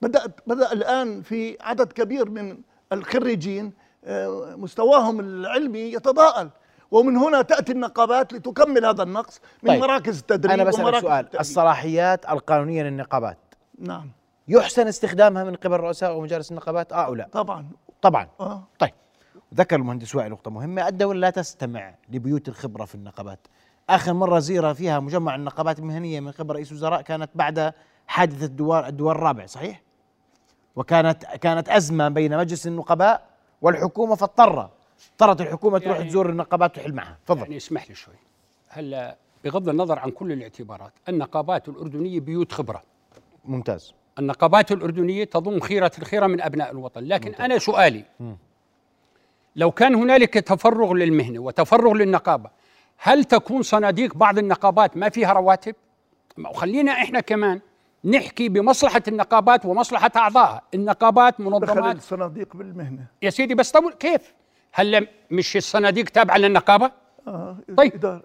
C: بدأت بدأ الآن في عدد كبير من الخريجين آه، مستواهم العلمي يتضاءل. ومن هنا تأتي النقابات لتكمل هذا النقص من
A: طيب.
C: مراكز التدريب
A: أنا بسالك سؤال. الصلاحيات القانونية للنقابات.
C: نعم.
A: يحسن استخدامها من قبل رؤساء ومجالس النقابات؟ آه أو لا؟
C: طبعا.
A: طبعا.
C: آه.
A: طيب. ذكر المهندس وائل نقطة مهمة. الدولة لا تستمع لبيوت الخبرة في النقابات. آخر مرة زيرة فيها مجمع النقابات المهنية من قبل رئيس وزراء كانت بعد حادثة الدوار الدوار الرابع صحيح؟ وكانت كانت أزمة بين مجلس النقباء والحكومة فاضطر اضطرت الحكومة تروح
B: يعني-
A: تزور النقابات وتحل معها. تفضل.
B: يعني اسمح لي شوي. هلا بغض النظر عن كل الاعتبارات النقابات الأردنية بيوت خبرة.
A: ممتاز.
B: النقابات الأردنية تضم خيرة الخيرة من أبناء الوطن. لكن أنا سؤالي لو كان هنالك تفرغ للمهنة وتفرغ للنقابة هل تكون صناديق بعض النقابات ما فيها رواتب؟ خلينا إحنا كمان نحكي بمصلحة النقابات ومصلحة أعضائها النقابات
C: دخل
B: منظمات
C: الصناديق بالمهنة.
B: يا سيدي بس طول كيف؟ هلا مش الصناديق تابعة للنقابة؟
C: آه.
B: طيب.
C: إدارة.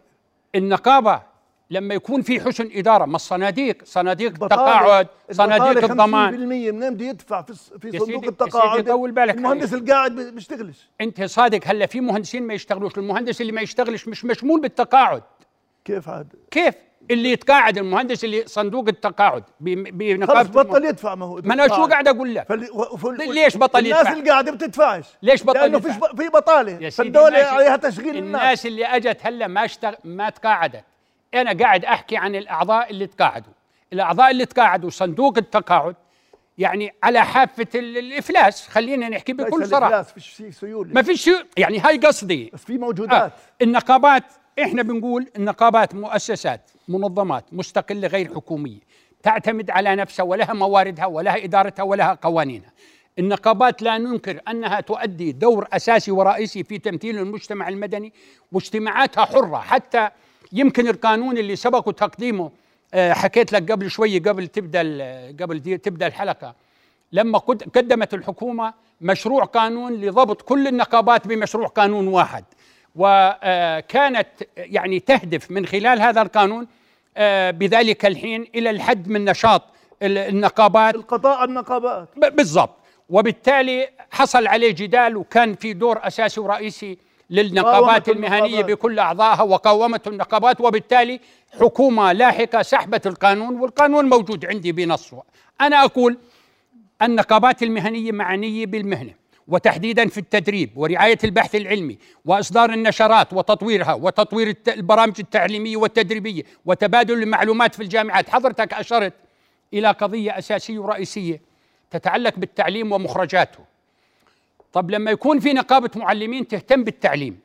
B: النقابة لما يكون في حسن إدارة ما الصناديق؟ صناديق تقاعد صناديق الضمان.
C: 50% منين بده يدفع في في صندوق التقاعد؟
B: طول بالك.
C: المهندس القاعد بي- بيشتغلش.
B: أنت صادق هلا في مهندسين ما يشتغلوش. المهندس اللي ما يشتغلش مش مشمول بالتقاعد.
C: كيف عاد؟
B: كيف؟ اللي يتقاعد المهندس اللي صندوق التقاعد بنقابة
C: بطل يدفع ما هو
B: ما أنا شو قاعد أقول لك؟
C: و- وفل-
B: ليش بطل
C: الناس
B: يدفع؟
C: اللي قاعدة بتدفعش.
B: ليش بطل لأنه؟
C: فيش ب- في بطالة.
B: فالدولة.
C: عليها تشغيل الناس.
B: الناس اللي أجت هلا ما اشتغ... ما تقاعدت. أنا قاعد أحكي عن الأعضاء اللي تقاعدوا. الأعضاء اللي تقاعدوا صندوق التقاعد يعني على حافة ال- الإفلاس. خلينا نحكي بكل صراحة.
C: الإفلاس، فيش شيء سيولة.
B: ما فيش يعني هاي قصدي.
C: بس في موجودات.
B: آه. النقابات إحنا بنقول النقابات مؤسسات منظمات مستقلة غير حكومية تعتمد على نفسها ولها مواردها ولها إدارتها ولها قوانينها. النقابات لا ننكر أنها تؤدي دور أساسي ورئيسي في تمثيل المجتمع المدني واجتماعاتها حرة. حتى يمكن القانون اللي سبق تقديمه آه، حكيت لك قبل شوي قبل تبدأ قبل دي تبدأ الحلقة. لما قد- قدمت الحكومة مشروع قانون لضبط كل النقابات بمشروع قانون واحد. وكانت يعني تهدف من خلال هذا القانون آه، بذلك الحين إلى الحد من نشاط ال- النقابات.
C: القضاء النقابات.
B: بالضبط. وبالتالي حصل عليه جدال وكان في دور أساسي ورئيسي للنقابات المهنية
C: النقابات.
B: بكل أعضائها وقاومته النقابات. وبالتالي حكومة لاحقة سحبت القانون والقانون موجود عندي بنصه. أنا أقول النقابات المهنية معنيه بالمهنة. وتحديدا في التدريب ورعاية البحث العلمي وإصدار النشرات وتطويرها وتطوير البرامج التعليمية والتدريبية وتبادل المعلومات في الجامعات. حضرتك أشرت إلى قضية أساسية ورئيسية تتعلق بالتعليم ومخرجاته. طب لما يكون في نقابة معلمين تهتم بالتعليم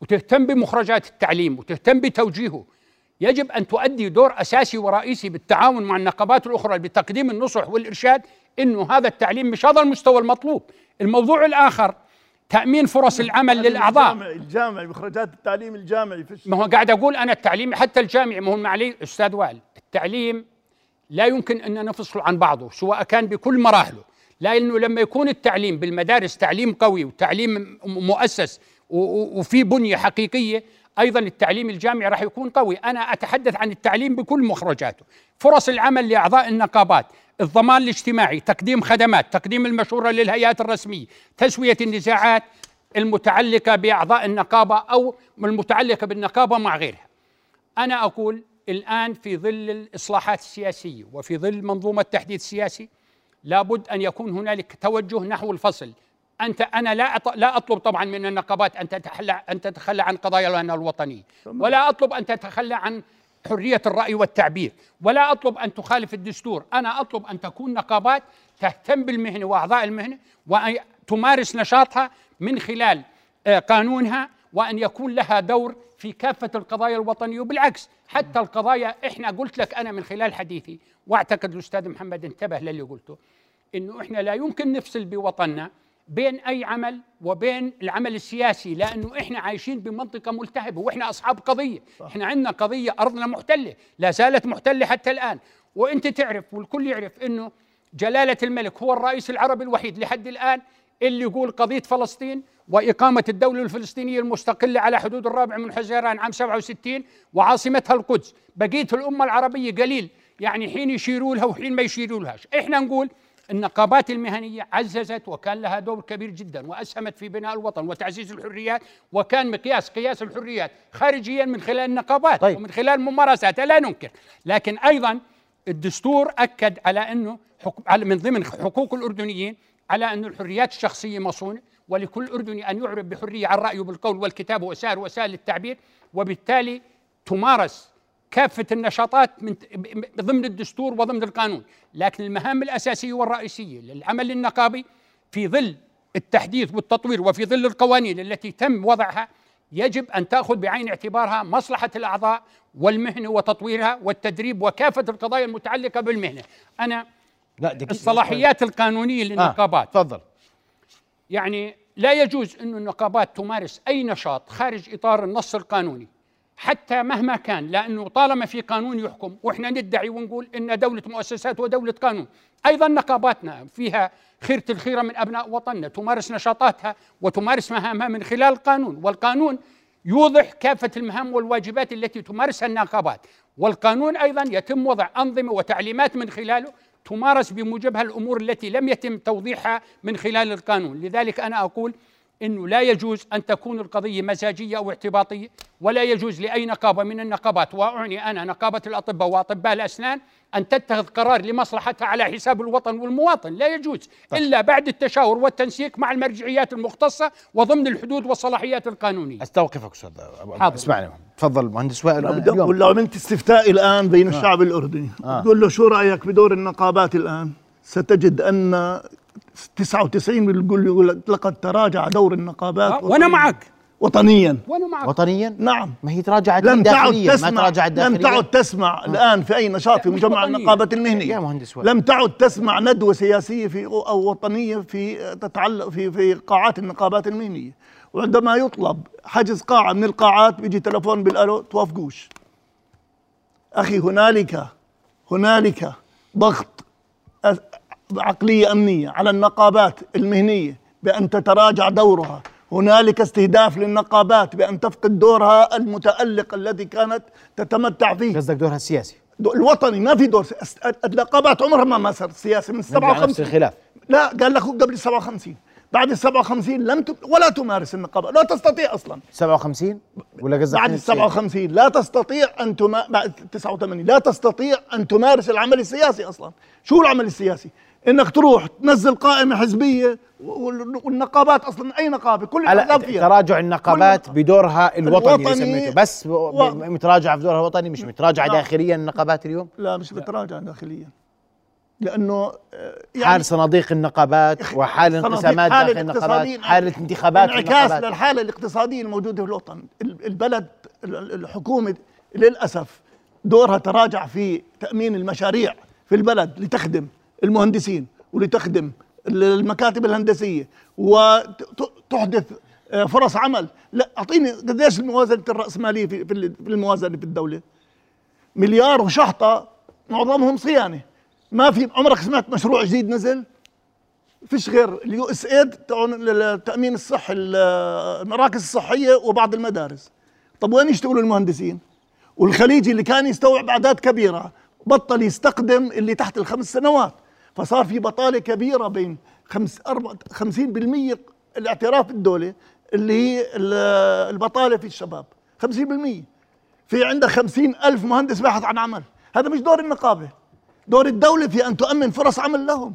B: وتهتم بمخرجات التعليم وتهتم بتوجيهه يجب أن تؤدي دور أساسي ورئيسي بالتعاون مع النقابات الأخرى بتقديم النصح والإرشاد إنه هذا التعليم مش هذا المستوى المطلوب. الموضوع الآخر تأمين فرص العمل للأعضاء.
C: الجامعي الجامعي مخرجات التعليم الجامعي فيش
B: ما هو قاعد أقول أنا التعليم حتى الجامعي ما هو معلي أستاذ وائل التعليم لا يمكن أن نفصل عن بعضه سواء كان بكل مراحله. لأنه لما يكون التعليم بالمدارس تعليم قوي وتعليم مؤسس وفي بنية حقيقية أيضا التعليم الجامعي راح يكون قوي. أنا أتحدث عن التعليم بكل مخرجاته. فرص العمل لأعضاء النقابات الضمان الاجتماعي تقديم خدمات تقديم المشورة للهيئات الرسمية تسوية النزاعات المتعلقة بأعضاء النقابة أو المتعلقة بالنقابة مع غيرها. أنا أقول الآن في ظل الإصلاحات السياسية وفي ظل منظومة التحديث السياسي لابد أن يكون هنالك توجه نحو الفصل أنت أنا لا لا أطلب طبعا من النقابات أن تتخلى أن تتخلى عن قضايا الوطنية. ولا أطلب أن تتخلى عن حرية الرأي والتعبير. ولا أطلب أن تخالف الدستور. أنا أطلب أن تكون نقابات تهتم بالمهنة وأعضاء المهنة وأن تمارس نشاطها من خلال آه، قانونها وأن يكون لها دور في كافة القضايا الوطنية. وبالعكس حتى القضايا إحنا قلت لك أنا من خلال حديثي وأعتقد الأستاذ محمد انتبه للي قلته إنه إحنا لا يمكن نفصل بوطننا بين أي عمل وبين العمل السياسي لأنه إحنا عايشين بمنطقة ملتهبة وإحنا أصحاب قضية. إحنا عندنا قضية أرضنا محتلة لا زالت محتلة حتى الآن. وأنت تعرف والكل يعرف إنه جلالة الملك هو الرئيس العربي الوحيد لحد الآن اللي يقول قضية فلسطين وإقامة الدولة الفلسطينية المستقلة على حدود الرابع من حزيران عام 67 وعاصمتها القدس. بقية الأمة العربية قليل يعني حين يشيروا لها وحين ما يشيروا لهاش. إحنا نقول النقابات المهنية عززت وكان لها دور كبير جدا وأسهمت في بناء الوطن وتعزيز الحريات وكان مقياس قياس الحريات خارجيا من خلال النقابات
A: طيب.
B: ومن خلال ممارساتها لا ننكر لكن أيضا الدستور أكد على أنه من ضمن حقوق الأردنيين على أن الحريات الشخصية مصونة ولكل أردني أن يعرب بحرية عن رأيه بالقول والكتاب وسائر وسائل التعبير وبالتالي تمارس كافة النشاطات من ضمن الدستور وضمن القانون. لكن المهام الأساسية والرئيسية للعمل النقابي في ظل التحديث والتطوير وفي ظل القوانين التي تم وضعها يجب أن تأخذ بعين اعتبارها مصلحة الأعضاء والمهنة وتطويرها والتدريب وكافة القضايا المتعلقة بالمهنة. أنا
A: لا دقيقة
B: الصلاحيات القانونية للنقابات.
A: آه. تفضل.
B: يعني لا يجوز أن النقابات تمارس أي نشاط خارج إطار النص القانوني. حتى مهما كان لأنه طالما في قانون يحكم وإحنا ندعي ونقول إن دولة مؤسسات ودولة قانون. أيضا نقاباتنا فيها خيرة الخيرة من أبناء وطننا تمارس نشاطاتها وتمارس مهامها من خلال القانون والقانون يوضح كافة المهام والواجبات التي تمارسها النقابات. والقانون أيضا يتم وضع أنظمة وتعليمات من خلاله تمارس بموجبها الأمور التي لم يتم توضيحها من خلال القانون، لذلك أنا أقول إنه لا يجوز أن تكون القضية مزاجية أو اعتباطيه، ولا يجوز لأي نقابة من النقابات وأعني أنا نقابة الأطباء وأطباء الأسنان أن تتخذ قرار لمصلحتها على حساب الوطن والمواطن، لا يجوز إلا بعد التشاور والتنسيق مع المرجعيات المختصة وضمن الحدود والصلاحيات
A: القانونية. أستوقفك أستاذ.
B: حاضر.
A: اسمعني تفضل مهندس وائل
C: لو عملت استفتاء الآن بين الشعب الأردني
A: آه.
C: تقول له شو رأيك بدور النقابات الآن ستجد أن 99 بيقول يقول لقد تراجع دور النقابات
B: آه، وأنا معك.
C: وطنيا.
B: وأنا معك.
A: وطنيا؟
C: نعم.
A: ما هي تراجعت
C: لم تعد
A: داخليا ما
C: تسمع
A: تراجعت
C: لم تعد تسمع الآن في أي نشاط في مجمع
B: وطنية.
C: النقابه المهنيه
A: يا مهندس وائل.
C: لم تعد تسمع ندوة سياسية في أو وطنية في تتعلق في في قاعات النقابات المهنيه وعندما يطلب حجز قاعة من القاعات بيجي تلفون بالألو توافقوش أخي هنالك هنالك ضغط أ- عقلية أمنية على النقابات المهنية بأن تتراجع دورها. هنالك استهداف للنقابات بأن تفقد دورها المتألق الذي كانت تتمتع فيه.
A: قصدك دورها السياسي؟
C: الوطني ما في دور النقابات عمرها ما صار سياسي من
A: نرجع نفس
C: 57
A: الخلاف.
C: لا قال لك قبل ال 57 بعد ال 57 لم ت... ولا تمارس النقابة لا تستطيع أصلا.
A: 57 ولا قصدك
C: بعد ال 57 لا تستطيع أن تما... بعد 89 لا تستطيع أن تمارس العمل السياسي أصلا. شو العمل السياسي؟ إنك تروح تنزل قائمة حزبية وال- والنقابات أصلا أي نقابة كل
A: على
C: الأحزاب فيها.
A: تراجع النقابات بدورها الوطني اللي
C: الوطني.
A: سميته بس
C: و-
A: متراجعه في دورها الوطني مش متراجعه
C: نعم.
A: داخليا النقابات اليوم؟
C: لا مش بتراجع داخليا. لأنه آه،
A: حال صناديق النقابات وحال
C: حال
A: داخل النقابات
C: الاقتصاديين-
A: حال الانتخابات في
C: انعكاس للحالة الاقتصادية الموجودة في الوطن. ال- البلد ال- ال- الحكومة للأسف دورها تراجع في تأمين المشاريع في البلد لتخدم. المهندسين ولتخدم ال- المكاتب الهندسية وتحدث آه، فرص عمل. لا أعطيني قديش الموازنة الرأسمالية في في ال- في الموازنة في الدولة؟ مليار وشحطة معظمهم صيانة. ما في عمرك سمعت مشروع جديد نزل؟ فيش غير ال USAID تاعون التامين الصحي المراكز الصحية وبعض المدارس. طب وين يشتغلوا المهندسين؟ والخليجي اللي كان يستوعب أعداد كبيرة بطل يستخدم اللي تحت الخمس سنوات. فصار في بطالة كبيرة بين خمس أربع خمسين بالمية الاعتراف الدولي اللي هي البطالة في الشباب. خمسين بالمية. في عندك خمسين ألف مهندس باحث عن عمل. هذا مش دور النقابة. دور الدولة في أن تؤمن فرص عمل لهم.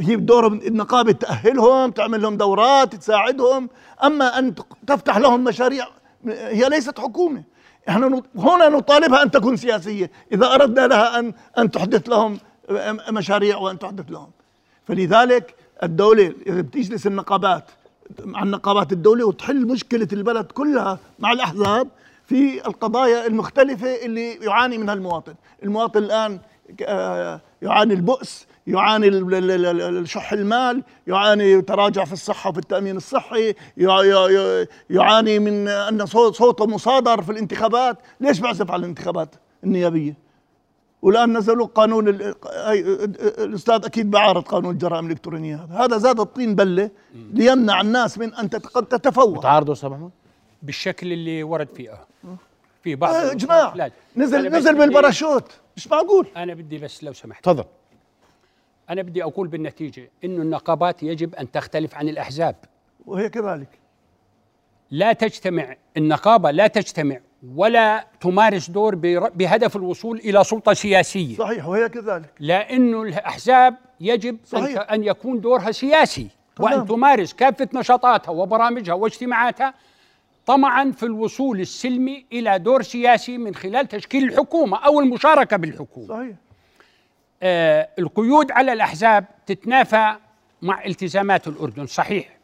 C: هي دور النقابة تأهلهم تعمل لهم دورات تساعدهم. أما أن تفتح لهم مشاريع هي ليست حكومة. إحنا هنا نطالبها أن تكون سياسية. إذا أردنا لها أن أن تحدث لهم مشاريع وأن تحدث لهم. فلذلك الدولة إذا بتجلس النقابات مع النقابات الدولة وتحل مشكلة البلد كلها مع الأحزاب في القضايا المختلفة اللي يعاني منها المواطن. المواطن الآن آه، يعاني البؤس يعاني الشح المال يعاني تراجع في الصحة وفي التأمين الصحي يعاني من أن صوته مصادر في الانتخابات. ليش بعزف على الانتخابات النيابية؟ والآن نزلوا قانون الأستاذ أكيد بعارض قانون الجرائم الإلكترونية هذا. هذا زاد الطين بلة ليمنع الناس من أن تتفوق.
A: تعارضوا محمود؟
B: بالشكل اللي ورد فيه. في بعض
C: آه جماعة نزل نزل بالباراشوت. مش معقول؟
B: أنا بدي بس لو سمحت.
A: تفضل.
B: أنا بدي أقول بالنتيجة إنه النقابات يجب أن تختلف عن الأحزاب.
C: وهي كذلك.
B: لا تجتمع النقابة لا تجتمع ولا تمارس دور بهدف الوصول إلى سلطة سياسية.
C: صحيح وهي كذلك.
B: لأنه الأحزاب يجب صحيح. أن يكون دورها سياسي طبعا. وأن تمارس كافة نشاطاتها وبرامجها واجتماعاتها طمعا في الوصول السلمي إلى دور سياسي من خلال تشكيل الحكومة أو المشاركة بالحكومة.
C: صحيح.
B: آه القيود على الأحزاب تتنافى مع التزامات الأردن. صحيح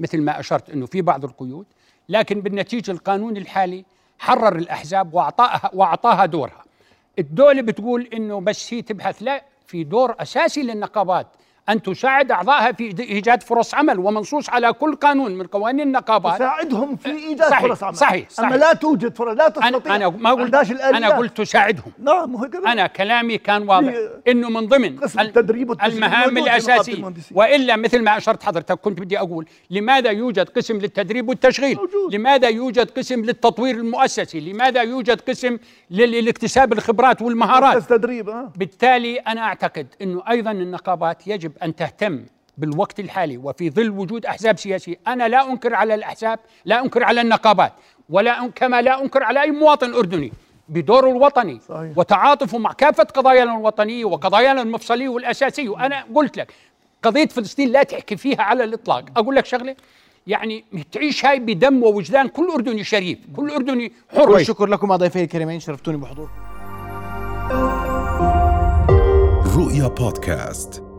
B: مثل ما أشرت أنه في بعض القيود لكن بالنتيجة القانون الحالي حرر الأحزاب وأعطاها, وأعطاها دورها. الدولة بتقول أنه بس هي تبحث لا في دور أساسي للنقابات. أن تساعد أعضائها في إيجاد فرص عمل ومنصوص على كل قانون من قوانين النقابات.
C: تساعدهم في إيجاد
B: صحيح
C: فرص عمل.
B: صحيح, صحيح.
C: أما لا توجد فرص لا تستطيع.
B: أنا, ما قلت أنا قلت تساعدهم.
C: نعم
B: أنا كلامي كان واضح. إنه من ضمن
C: قسم التدريب
B: المهام الأساسية. وإلا مثل ما أشرت حضرتك كنت بدي أقول لماذا يوجد قسم للتدريب والتشغيل؟ موجود. لماذا يوجد قسم للتطوير المؤسسي؟ لماذا يوجد قسم لاكتساب الخبرات والمهارات؟
C: تدريب آه.
B: بالتالي أنا أعتقد أنه أيضا النقابات يجب أن تهتم بالوقت الحالي وفي ظل وجود أحزاب سياسية. أنا لا أنكر على الأحزاب لا أنكر على النقابات ولا كما لا أنكر على أي مواطن أردني. بدوره الوطني صحيح. وتعاطفه مع كافة قضايانا الوطنيه وقضايانا المفصليه والاساسيه وأنا قلت لك قضية فلسطين لا تحكي فيها على الإطلاق. أقول لك شغلة يعني تعيش هاي بدم ووجدان كل أردني شريف كل أردني حر.
A: والشكر لكم ضيفي الكريمين شرفتوني بحضور.
D: رؤيا بودكاست.